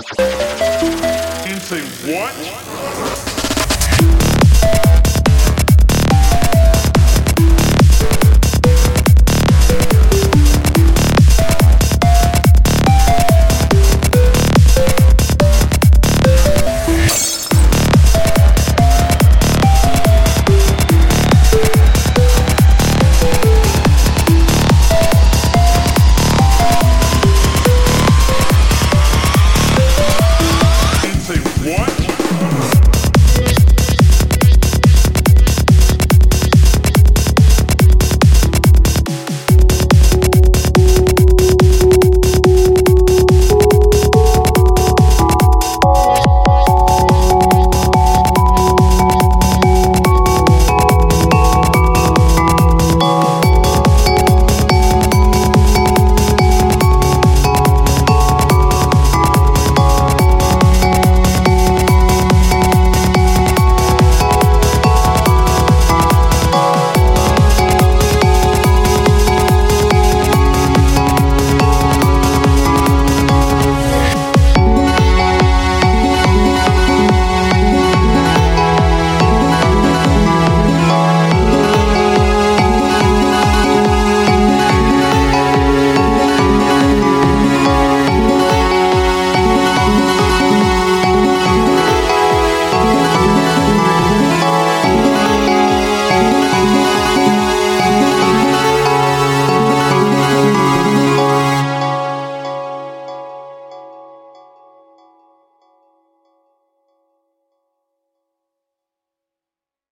And say what?